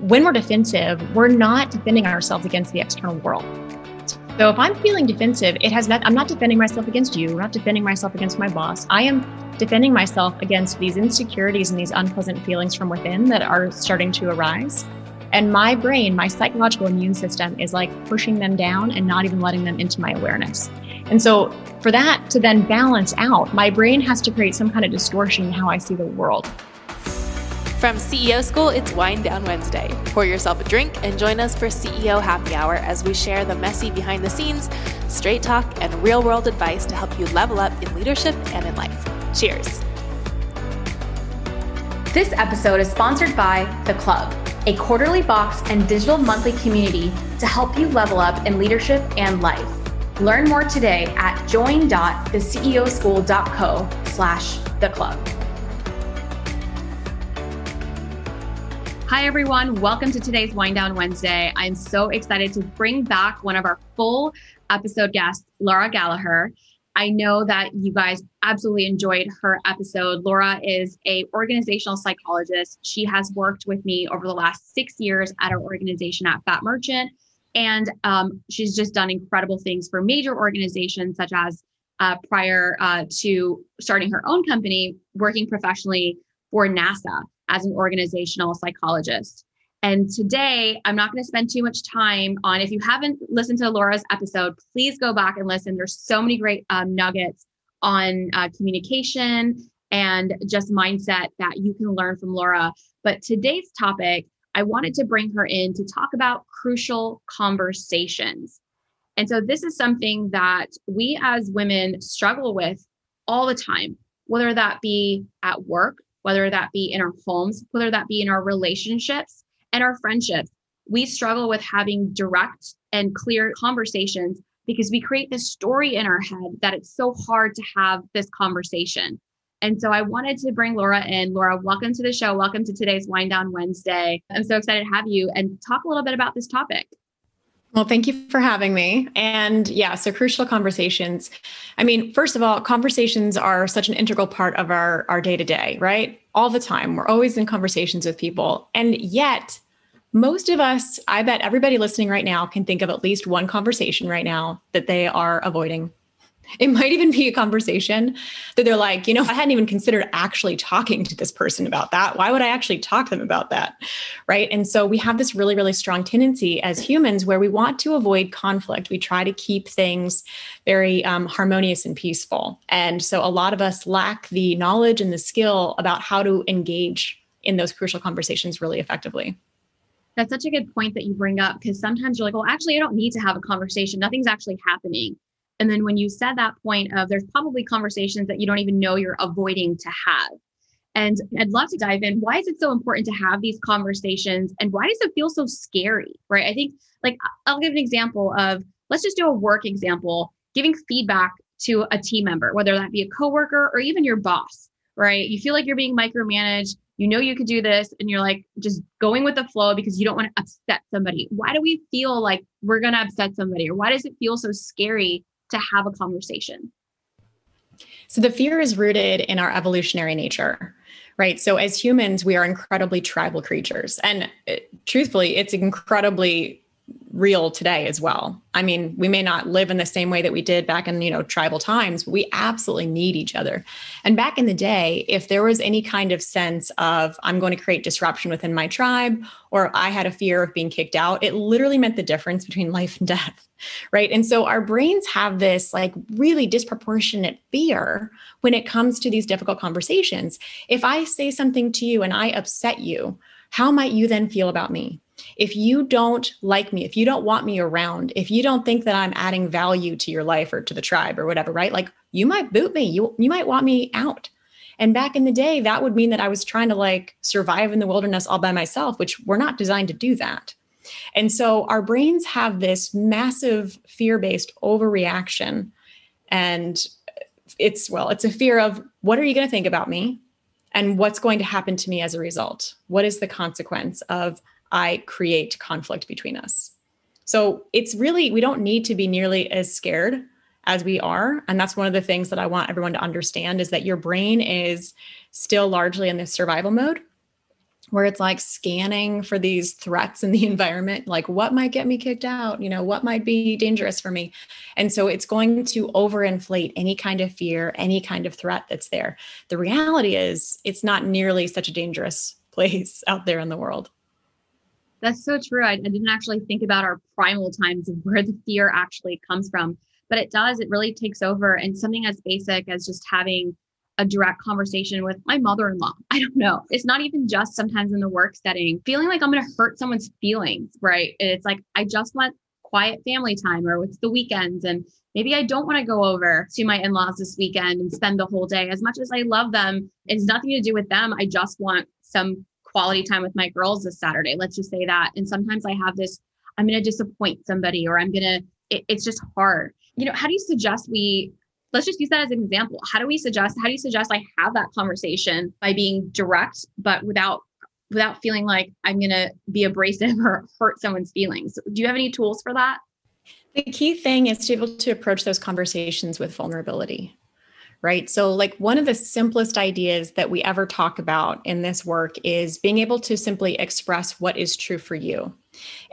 when we're defensive, we're not defending ourselves against the external world. So if I'm feeling defensive, it has not, I'm not defending myself against you, I'm not defending myself against my boss. I am defending myself against these insecurities and these unpleasant feelings from within that are starting to arise. And my brain, my psychological immune system is like pushing them down and not even letting them into my awareness. And so, for that to then balance out, my brain has to create some kind of distortion in how I see the world. From CEO School, it's Wind Down Wednesday. Pour yourself a drink and join us for CEO Happy Hour as we share the messy behind the scenes, straight talk, and real world advice to help you level up in leadership and in life. Cheers. This episode is sponsored by The Club, a quarterly box and digital monthly community to help you level up in leadership and life. Learn more today at join.theceoschool.co slash the club. Hi, everyone. Welcome to today's Wind Down Wednesday. I'm so excited to bring back one of our full episode guests, Laura Gallagher. I know that you guys absolutely enjoyed her episode. Laura is a organizational psychologist. She has worked with me over the last six years at our organization at Fattmerchant, and um, she's just done incredible things for major organizations such as uh, prior uh, to starting her own company, working professionally for NASA as an organizational psychologist. And today, I'm not going to spend too much time on. If you haven't listened to Laura's episode, please go back and listen. There's so many great um, nuggets on uh, communication and just mindset that you can learn from Laura. But today's topic, I wanted to bring her in to talk about crucial conversations. And so, this is something that we as women struggle with all the time, whether that be at work, whether that be in our homes, whether that be in our relationships and our friendships. We struggle with having direct and clear conversations because we create this story in our head that it's so hard to have this conversation. And so I wanted to bring Laura in. Laura, welcome to the show. Welcome to today's Wind Down Wednesday. I'm so excited to have you and talk a little bit about this topic. Well, thank you for having me. And yeah, so crucial conversations. I mean, first of all, conversations are such an integral part of our our day to day, right? All the time. We're always in conversations with people. And yet, most of us, I bet everybody listening right now can think of at least one conversation right now that they are avoiding it might even be a conversation that they're like, you know, I hadn't even considered actually talking to this person about that. Why would I actually talk to them about that? Right. And so we have this really, really strong tendency as humans where we want to avoid conflict. We try to keep things very um, harmonious and peaceful. And so a lot of us lack the knowledge and the skill about how to engage in those crucial conversations really effectively. That's such a good point that you bring up because sometimes you're like, well, actually, I don't need to have a conversation. Nothing's actually happening and then when you said that point of there's probably conversations that you don't even know you're avoiding to have. And I'd love to dive in. Why is it so important to have these conversations and why does it feel so scary? Right. I think, like, I'll give an example of let's just do a work example giving feedback to a team member, whether that be a coworker or even your boss, right? You feel like you're being micromanaged. You know you could do this, and you're like just going with the flow because you don't want to upset somebody. Why do we feel like we're going to upset somebody? Or why does it feel so scary to have a conversation? So the fear is rooted in our evolutionary nature, right? So as humans, we are incredibly tribal creatures. And uh, truthfully, it's incredibly real today as well. I mean, we may not live in the same way that we did back in, you know, tribal times, but we absolutely need each other. And back in the day, if there was any kind of sense of I'm going to create disruption within my tribe or I had a fear of being kicked out, it literally meant the difference between life and death. Right? And so our brains have this like really disproportionate fear when it comes to these difficult conversations. If I say something to you and I upset you, how might you then feel about me? If you don't like me, if you don't want me around, if you don't think that I'm adding value to your life or to the tribe or whatever, right? Like you might boot me. You you might want me out. And back in the day, that would mean that I was trying to like survive in the wilderness all by myself, which we're not designed to do that. And so our brains have this massive fear-based overreaction and it's well, it's a fear of what are you going to think about me? And what's going to happen to me as a result? What is the consequence of I create conflict between us. So it's really, we don't need to be nearly as scared as we are. And that's one of the things that I want everyone to understand is that your brain is still largely in this survival mode. where it's like scanning for these threats in the environment like what might get me kicked out you know what might be dangerous for me and so it's going to overinflate any kind of fear any kind of threat that's there the reality is it's not nearly such a dangerous place out there in the world that's so true I, I didn't actually think about our primal times of where the fear actually comes from but it does it really takes over and something as basic as just having a direct conversation with my mother-in-law. I don't know. It's not even just sometimes in the work setting, feeling like I'm going to hurt someone's feelings, right? It's like I just want quiet family time or it's the weekends and maybe I don't want to go over to my in-laws this weekend and spend the whole day as much as I love them. It's nothing to do with them. I just want some quality time with my girls this Saturday. Let's just say that. And sometimes I have this I'm going to disappoint somebody or I'm going to it, it's just hard. You know, how do you suggest we let's just use that as an example. How do we suggest, how do you suggest I have that conversation by being direct, but without without feeling like I'm gonna be abrasive or hurt someone's feelings? Do you have any tools for that? The key thing is to be able to approach those conversations with vulnerability right? So, like, one of the simplest ideas that we ever talk about in this work is being able to simply express what is true for you.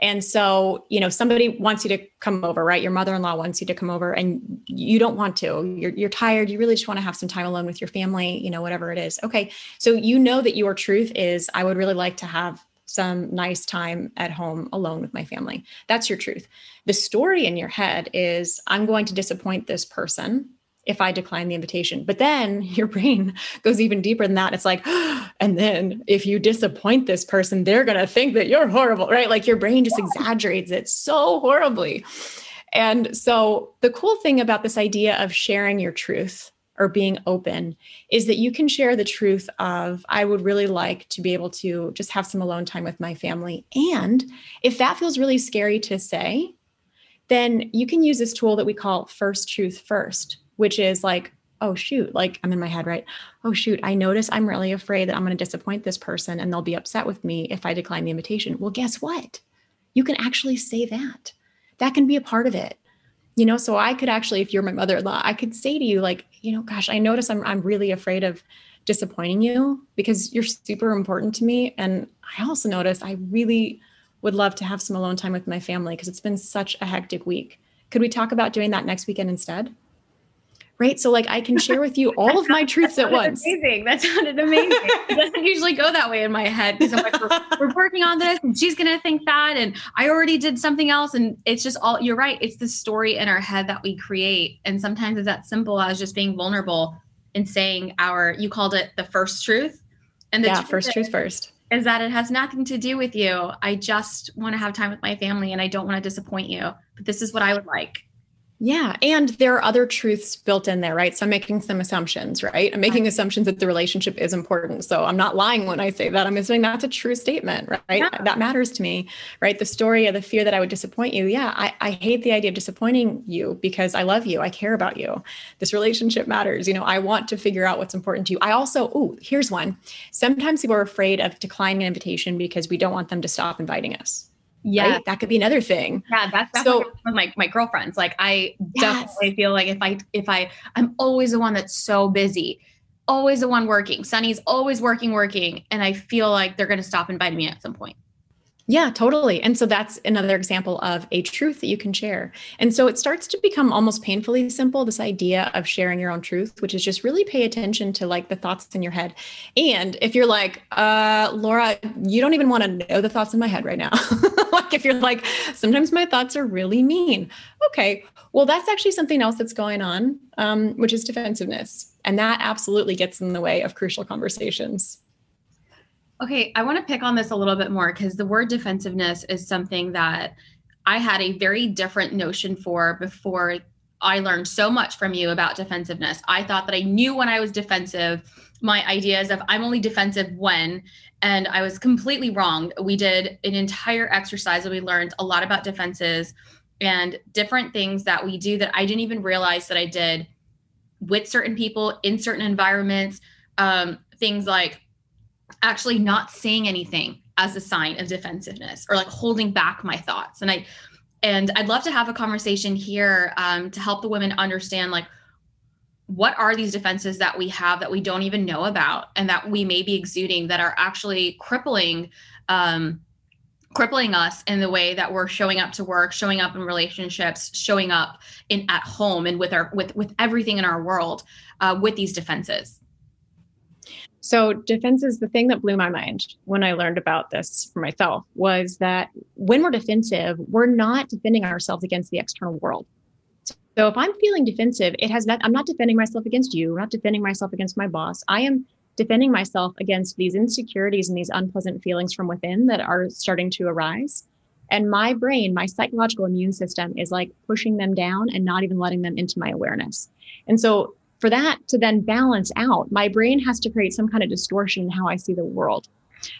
And so, you know, somebody wants you to come over, right? Your mother-in-law wants you to come over and you don't want to. You're you're tired, you really just want to have some time alone with your family, you know, whatever it is. Okay. So, you know that your truth is I would really like to have some nice time at home alone with my family. That's your truth. The story in your head is I'm going to disappoint this person if I decline the invitation. But then your brain goes even deeper than that. It's like, and then if you disappoint this person, they're going to think that you're horrible, right? Like your brain just exaggerates it so horribly. And so the cool thing about this idea of sharing your truth or being open is that you can share the truth of i would really like to be able to just have some alone time with my family and if that feels really scary to say then you can use this tool that we call first truth first which is like, oh, shoot, like I'm in my head, right? Oh, shoot, I notice I'm really afraid that I'm going to disappoint this person and they'll be upset with me if I decline the invitation. Well, guess what? You can actually say that. That can be a part of it. You know, so I could actually, if you're my mother-in-law, I could say to you, like, you know, gosh, I notice I'm I'm really afraid of disappointing you because you're super important to me. And I also notice I really would love to have some alone time with my family because it's been such a hectic week. Could we talk about doing that next weekend instead? Right? So like I can share with you all of my truths at once. Amazing. That sounded amazing. it doesn't usually go that way in my head because I'm like, we're, we're, working on this and she's going to think that. And I already did something else. And it's just all, you're right. It's the story in our head that we create. And sometimes it's that simple as just being vulnerable and saying our, you called it the first truth. And the yeah, truth first truth first. Is that it has nothing to do with you. I just want to have time with my family and I don't want to disappoint you. But this is what I would like. Yeah. And there are other truths built in there, right? So I'm making some assumptions, right? I'm making assumptions that the relationship is important. So I'm not lying when I say that. I'm assuming that's a true statement, right? Yeah. That matters to me, right? The story of the fear that I would disappoint you. Yeah. I, I hate the idea of disappointing you because I love you. I care about you. This relationship matters. You know, I want to figure out what's important to you. I also, oh, here's one. Sometimes people are afraid of declining an invitation because we don't want them to stop inviting us yeah right? that could be another thing yeah that's, that's so with my, my girlfriends like i yes. definitely feel like if i if i i'm always the one that's so busy always the one working sunny's always working working and i feel like they're going to stop inviting me at some point yeah, totally. And so that's another example of a truth that you can share. And so it starts to become almost painfully simple this idea of sharing your own truth, which is just really pay attention to like the thoughts in your head. And if you're like, uh, Laura, you don't even want to know the thoughts in my head right now. like if you're like, sometimes my thoughts are really mean. Okay, well, that's actually something else that's going on, um, which is defensiveness. And that absolutely gets in the way of crucial conversations. Okay, I want to pick on this a little bit more because the word defensiveness is something that I had a very different notion for before I learned so much from you about defensiveness. I thought that I knew when I was defensive, my ideas of I'm only defensive when, and I was completely wrong. We did an entire exercise and we learned a lot about defenses and different things that we do that I didn't even realize that I did with certain people in certain environments. Um, things like actually not saying anything as a sign of defensiveness or like holding back my thoughts and i and i'd love to have a conversation here um, to help the women understand like what are these defenses that we have that we don't even know about and that we may be exuding that are actually crippling um, crippling us in the way that we're showing up to work showing up in relationships showing up in at home and with our with with everything in our world uh, with these defenses. So defenses the thing that blew my mind when i learned about this for myself was that when we're defensive we're not defending ourselves against the external world so if i'm feeling defensive it has not i'm not defending myself against you I'm not defending myself against my boss i am defending myself against these insecurities and these unpleasant feelings from within that are starting to arise. And my brain, my psychological immune system is like pushing them down and not even letting them into my awareness. And so, for that to then balance out, my brain has to create some kind of distortion in how I see the world.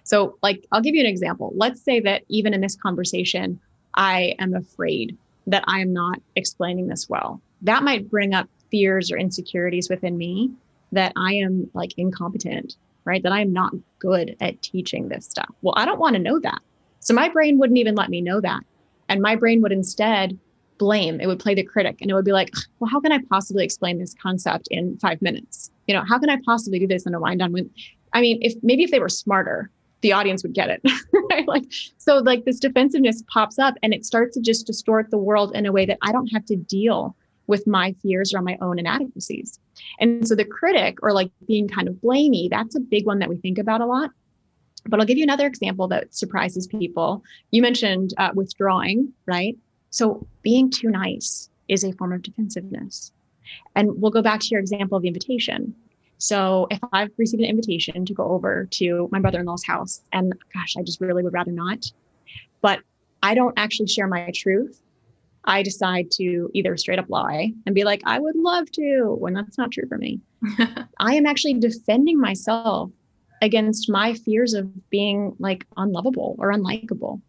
So, like, I'll give you an example. Let's say that even in this conversation, I am afraid that I am not explaining this well. That might bring up fears or insecurities within me that I am like incompetent, right? That I am not good at teaching this stuff. Well, I don't want to know that. So my brain wouldn't even let me know that. And my brain would instead blame, it would play the critic and it would be like, well, how can I possibly explain this concept in five minutes? You know, how can I possibly do this in a wind down? I mean, if maybe if they were smarter, the audience would get it. right? Like, so like this defensiveness pops up and it starts to just distort the world in a way that I don't have to deal with my fears or my own inadequacies. And so the critic or like being kind of blamey, that's a big one that we think about a lot. But I'll give you another example that surprises people. You mentioned uh, withdrawing, right? So being too nice is a form of defensiveness. And we'll go back to your example of the invitation. So if I've received an invitation to go over to my brother-in-law's house, and gosh, I just really would rather not, but I don't actually share my truth I decide to either straight up lie and be like, I would love to, when that's not true for me. I am actually defending myself against my fears of being like unlovable or unlikable.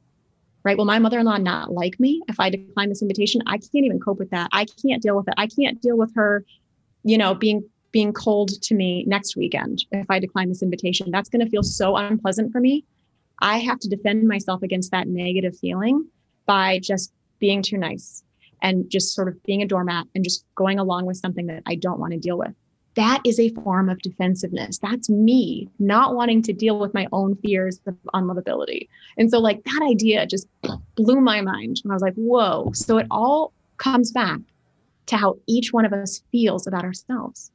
Right. Will my mother in law not like me if I decline this invitation? I can't even cope with that. I can't deal with it. I can't deal with her, you know, being being cold to me next weekend if I decline this invitation. That's going to feel so unpleasant for me. I have to defend myself against that negative feeling by just being too nice and just sort of being a doormat and just going along with something that I don't want to deal with. That is a form of defensiveness. That's me not wanting to deal with my own fears of unlovability. And so, like, that idea just blew my mind. And I was like, whoa. So it all comes back to how each one of us feels about ourselves.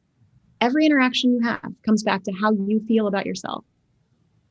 Every interaction you have comes back to how you feel about yourself.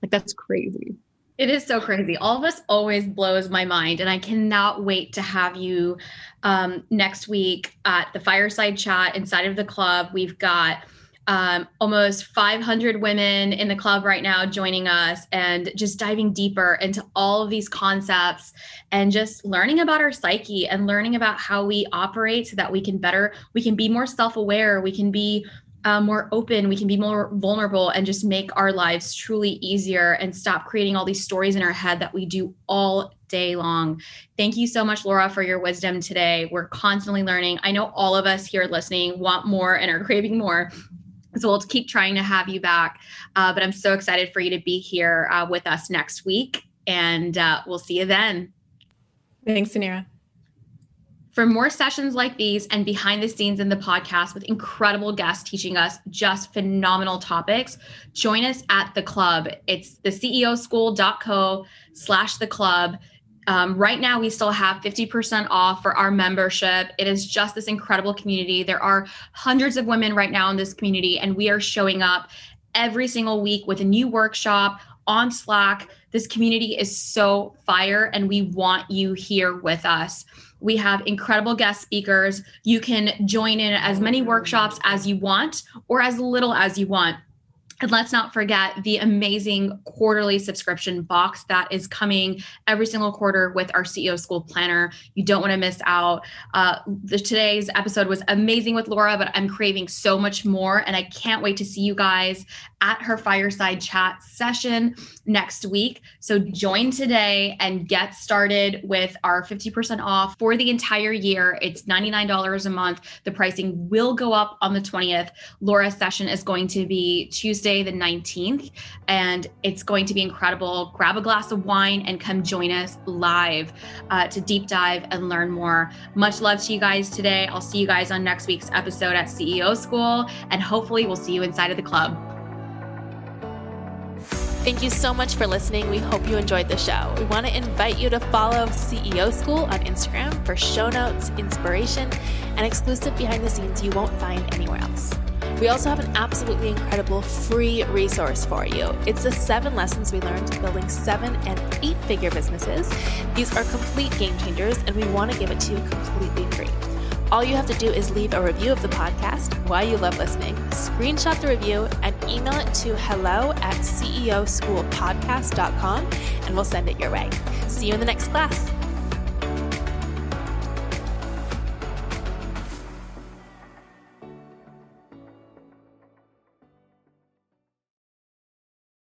Like, that's crazy. It is so crazy. All of us always blows my mind. And I cannot wait to have you um, next week at the fireside chat inside of the club. We've got um, almost 500 women in the club right now joining us and just diving deeper into all of these concepts and just learning about our psyche and learning about how we operate so that we can better, we can be more self aware, we can be uh, more open, we can be more vulnerable and just make our lives truly easier and stop creating all these stories in our head that we do all day long. Thank you so much, Laura, for your wisdom today. We're constantly learning. I know all of us here listening want more and are craving more. So we'll keep trying to have you back. Uh, but I'm so excited for you to be here uh, with us next week. And uh, we'll see you then. Thanks, Suneera. For more sessions like these and behind the scenes in the podcast with incredible guests teaching us just phenomenal topics, join us at the club. It's the ceoschool.co slash the club. Um, right now, we still have 50% off for our membership. It is just this incredible community. There are hundreds of women right now in this community, and we are showing up every single week with a new workshop on Slack. This community is so fire, and we want you here with us. We have incredible guest speakers. You can join in as many workshops as you want or as little as you want. And let's not forget the amazing quarterly subscription box that is coming every single quarter with our CEO School Planner. You don't want to miss out. Uh, the, today's episode was amazing with Laura, but I'm craving so much more. And I can't wait to see you guys at her fireside chat session next week. So join today and get started with our 50% off for the entire year. It's $99 a month. The pricing will go up on the 20th. Laura's session is going to be Tuesday Thursday, the 19th, and it's going to be incredible. Grab a glass of wine and come join us live uh, to deep dive and learn more. Much love to you guys today. I'll see you guys on next week's episode at CEO School, and hopefully, we'll see you inside of the club. Thank you so much for listening. We hope you enjoyed the show. We want to invite you to follow CEO School on Instagram for show notes, inspiration, and exclusive behind the scenes you won't find anywhere else. We also have an absolutely incredible free resource for you. It's the seven lessons we learned building seven and eight figure businesses. These are complete game changers, and we want to give it to you completely free. All you have to do is leave a review of the podcast, why you love listening, screenshot the review, and email it to hello at ceoschoolpodcast.com, and we'll send it your way. See you in the next class.